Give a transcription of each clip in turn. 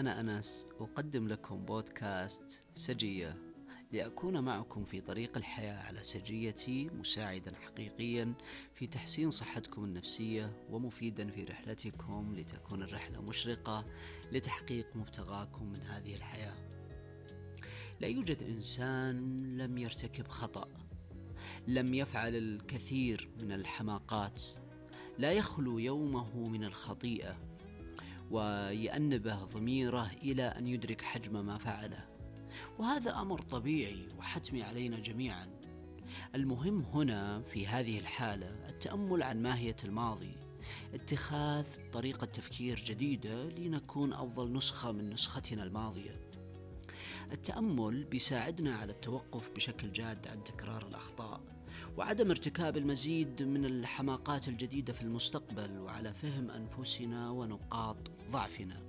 أنا أنس أقدم لكم بودكاست سجية. لأكون معكم في طريق الحياة على سجيتي مساعدا حقيقيا في تحسين صحتكم النفسية ومفيدا في رحلتكم لتكون الرحلة مشرقة لتحقيق مبتغاكم من هذه الحياة. لا يوجد إنسان لم يرتكب خطأ، لم يفعل الكثير من الحماقات، لا يخلو يومه من الخطيئة. ويأنبه ضميره إلى أن يدرك حجم ما فعله. وهذا أمر طبيعي وحتمي علينا جميعا. المهم هنا في هذه الحالة التأمل عن ماهية الماضي اتخاذ طريقة تفكير جديدة لنكون أفضل نسخة من نسختنا الماضية. التأمل بيساعدنا على التوقف بشكل جاد عن تكرار الأخطاء. وعدم ارتكاب المزيد من الحماقات الجديدة في المستقبل وعلى فهم أنفسنا ونقاط ضعفنا.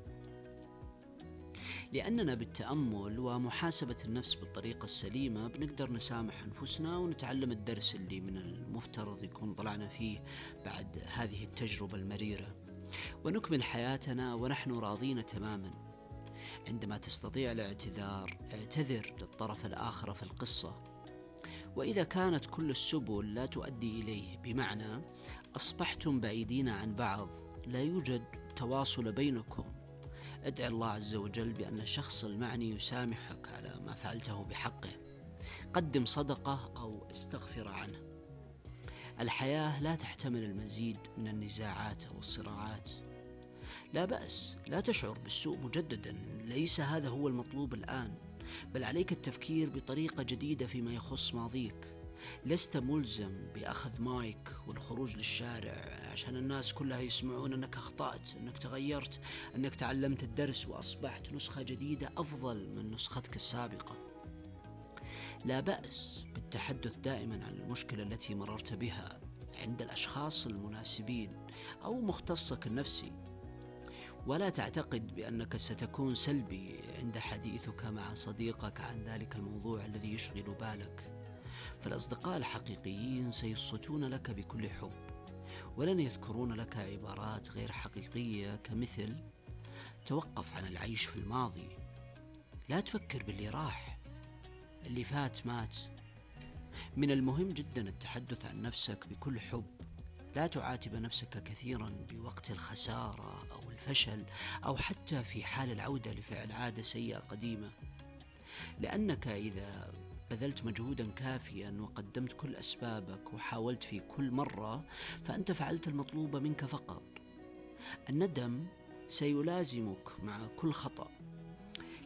لأننا بالتأمل ومحاسبة النفس بالطريقة السليمة بنقدر نسامح أنفسنا ونتعلم الدرس اللي من المفترض يكون طلعنا فيه بعد هذه التجربة المريرة. ونكمل حياتنا ونحن راضين تماما. عندما تستطيع الاعتذار اعتذر للطرف الآخر في القصة. وإذا كانت كل السبل لا تؤدي إليه بمعنى أصبحتم بعيدين عن بعض لا يوجد تواصل بينكم. أدعي الله عز وجل بأن الشخص المعني يسامحك على ما فعلته بحقه. قدم صدقة أو استغفر عنه. الحياة لا تحتمل المزيد من النزاعات أو الصراعات. لا بأس لا تشعر بالسوء مجددا ليس هذا هو المطلوب الآن. بل عليك التفكير بطريقة جديدة فيما يخص ماضيك. لست ملزم بأخذ مايك والخروج للشارع عشان الناس كلها يسمعون أنك أخطأت أنك تغيرت أنك تعلمت الدرس وأصبحت نسخة جديدة أفضل من نسختك السابقة. لا بأس بالتحدث دائما عن المشكلة التي مررت بها عند الأشخاص المناسبين أو مختصك النفسي. ولا تعتقد بأنك ستكون سلبي عند حديثك مع صديقك عن ذلك الموضوع الذي يشغل بالك. فالأصدقاء الحقيقيين سيصوتون لك بكل حب ولن يذكرون لك عبارات غير حقيقية كمثل توقف عن العيش في الماضي لا تفكر باللي راح اللي فات مات. من المهم جدا التحدث عن نفسك بكل حب لا تعاتب نفسك كثيرا بوقت الخسارة أو الفشل أو حتى في حال العودة لفعل عادة سيئة قديمة. لأنك إذا بذلت مجهودا كافيا وقدمت كل أسبابك وحاولت في كل مرة فأنت فعلت المطلوب منك فقط. الندم سيلازمك مع كل خطأ.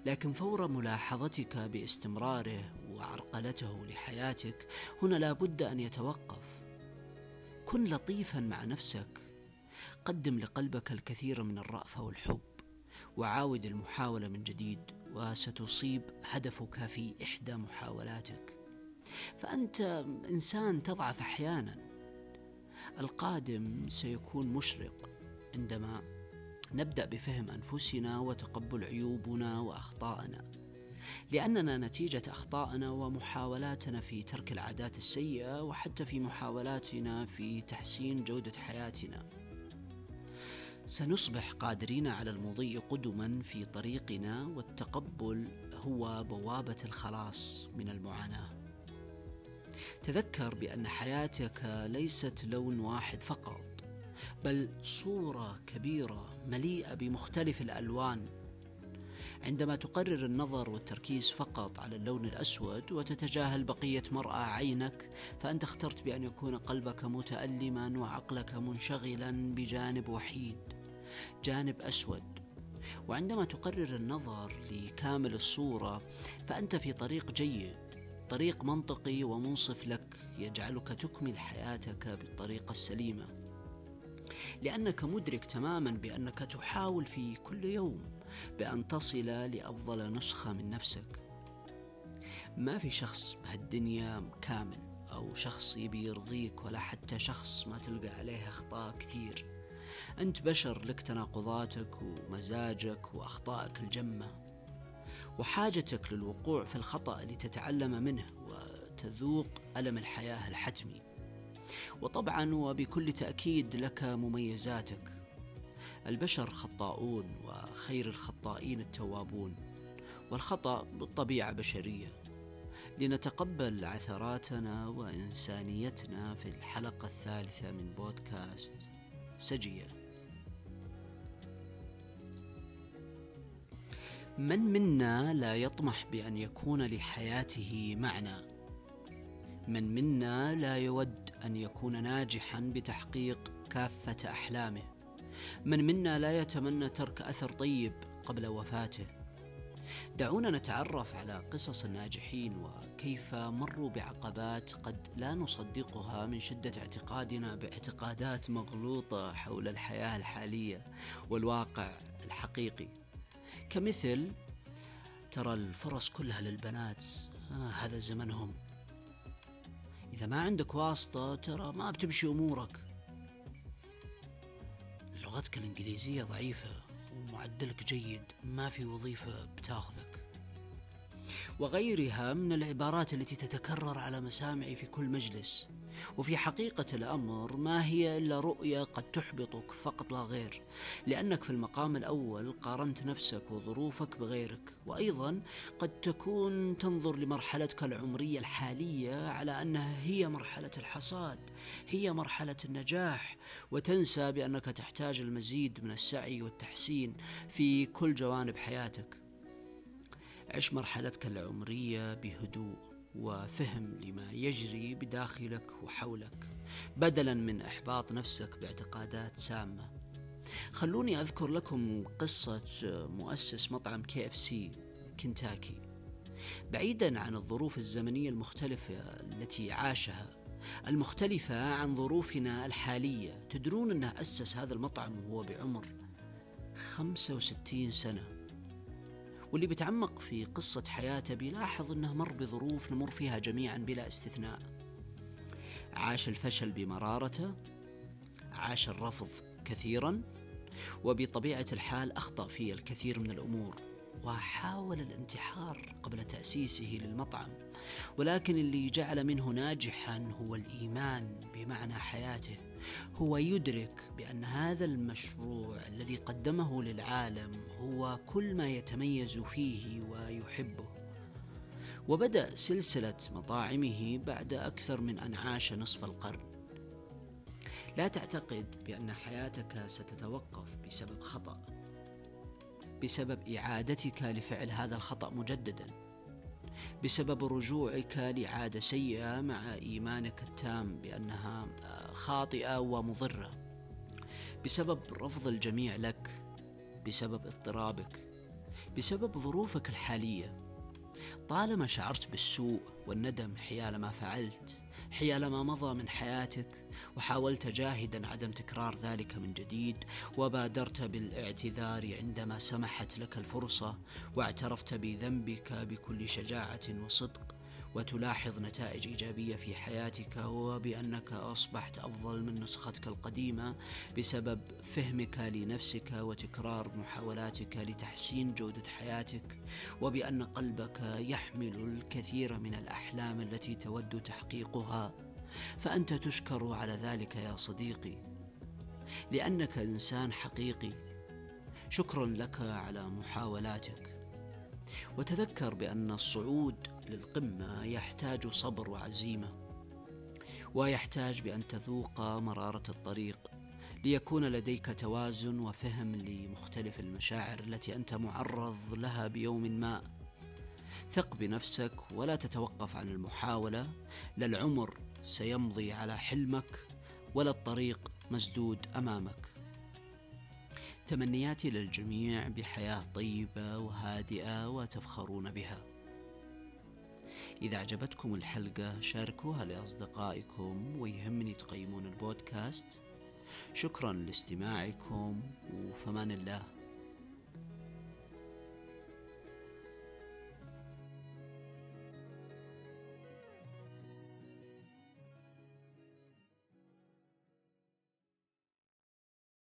لكن فور ملاحظتك باستمراره وعرقلته لحياتك هنا لابد أن يتوقف. كن لطيفا مع نفسك. قدم لقلبك الكثير من الرأفة والحب وعاود المحاولة من جديد وستصيب هدفك في إحدى محاولاتك. فأنت إنسان تضعف أحيانا. القادم سيكون مشرق عندما نبدأ بفهم أنفسنا وتقبل عيوبنا وأخطائنا لأننا نتيجة أخطائنا ومحاولاتنا في ترك العادات السيئة وحتى في محاولاتنا في تحسين جودة حياتنا. سنصبح قادرين على المضي قدما في طريقنا والتقبل هو بوابة الخلاص من المعاناة. تذكر بأن حياتك ليست لون واحد فقط، بل صورة كبيرة مليئة بمختلف الألوان عندما تقرر النظر والتركيز فقط على اللون الأسود وتتجاهل بقية مرأى عينك فأنت اخترت بأن يكون قلبك متألما وعقلك منشغلا بجانب وحيد جانب أسود. وعندما تقرر النظر لكامل الصورة فأنت في طريق جيد طريق منطقي ومنصف لك يجعلك تكمل حياتك بالطريقة السليمة. لأنك مدرك تماما بأنك تحاول في كل يوم بأن تصل لأفضل نسخة من نفسك. ما في شخص بهالدنيا كامل أو شخص يبي يرضيك ولا حتى شخص ما تلقى عليه أخطاء كثير. أنت بشر لك تناقضاتك ومزاجك وأخطائك الجمة وحاجتك للوقوع في الخطأ لتتعلم منه وتذوق ألم الحياة الحتمي. وطبعا وبكل تأكيد لك مميزاتك. البشر خطاؤون وخير الخطائين التوابون والخطأ بالطبيعة بشرية. لنتقبل عثراتنا وإنسانيتنا في الحلقة الثالثة من بودكاست سجية. من منا لا يطمح بأن يكون لحياته معنى؟ من منا لا يود أن يكون ناجحا بتحقيق كافة أحلامه. من منا لا يتمنى ترك أثر طيب قبل وفاته. دعونا نتعرف على قصص الناجحين وكيف مروا بعقبات قد لا نصدقها من شدة اعتقادنا باعتقادات مغلوطة حول الحياة الحالية والواقع الحقيقي. كمثل ترى الفرص كلها للبنات. آه هذا زمنهم. إذا ما عندك واسطة ترى ما بتمشي أمورك. لغتك الإنجليزية ضعيفة ومعدلك جيد ما في وظيفة بتاخذك. وغيرها من العبارات التي تتكرر على مسامعي في كل مجلس. وفي حقيقة الأمر ما هي إلا رؤية قد تحبطك فقط لا غير لأنك في المقام الأول قارنت نفسك وظروفك بغيرك وأيضا قد تكون تنظر لمرحلتك العمرية الحالية على أنها هي مرحلة الحصاد هي مرحلة النجاح وتنسى بأنك تحتاج المزيد من السعي والتحسين في كل جوانب حياتك. عش مرحلتك العمرية بهدوء وفهم لما يجري بداخلك وحولك بدلا من إحباط نفسك باعتقادات سامة. خلوني أذكر لكم قصة مؤسس مطعم KFC كنتاكي. بعيدا عن الظروف الزمنية المختلفة التي عاشها المختلفة عن ظروفنا الحالية تدرون انه أسس هذا المطعم وهو بعمر 65 سنة. واللي بيتعمق في قصة حياته بيلاحظ أنه مر بظروف نمر فيها جميعا بلا استثناء. عاش الفشل بمرارته عاش الرفض كثيرا وبطبيعة الحال أخطأ في الكثير من الأمور وحاول الانتحار قبل تأسيسه للمطعم. ولكن اللي جعل منه ناجحا هو الإيمان بمعنى حياته. هو يدرك بأن هذا المشروع الذي قدمه للعالم هو كل ما يتميز فيه ويحبه. وبدأ سلسلة مطاعمه بعد أكثر من أن عاش نصف القرن. لا تعتقد بأن حياتك ستتوقف بسبب خطأ. بسبب إعادتك لفعل هذا الخطأ مجددا. بسبب رجوعك لعادة سيئة مع إيمانك التام بأنها خاطئة ومضرة. بسبب رفض الجميع لك بسبب اضطرابك بسبب ظروفك الحالية. طالما شعرت بالسوء والندم حيال ما فعلت حيال ما مضى من حياتك وحاولت جاهدا عدم تكرار ذلك من جديد وبادرت بالاعتذار عندما سمحت لك الفرصة واعترفت بذنبك بكل شجاعة وصدق وتلاحظ نتائج إيجابية في حياتك هو بأنك أصبحت أفضل من نسختك القديمة بسبب فهمك لنفسك وتكرار محاولاتك لتحسين جودة حياتك وبأن قلبك يحمل الكثير من الأحلام التي تود تحقيقها. فأنت تشكر على ذلك يا صديقي. لأنك إنسان حقيقي. شكرا لك على محاولاتك. وتذكر بأن الصعود للقمة يحتاج صبر وعزيمة ويحتاج بأن تذوق مرارة الطريق ليكون لديك توازن وفهم لمختلف المشاعر التي أنت معرض لها بيوم ما. ثق بنفسك ولا تتوقف عن المحاولة لا العمر سيمضي على حلمك ولا الطريق مسدود أمامك. تمنياتي للجميع بحياة طيبة وهادئة وتفخرون بها. إذا عجبتكم الحلقة شاركوها لأصدقائكم ويهمني تقيمون البودكاست. شكرا لاستماعكم وفمان الله.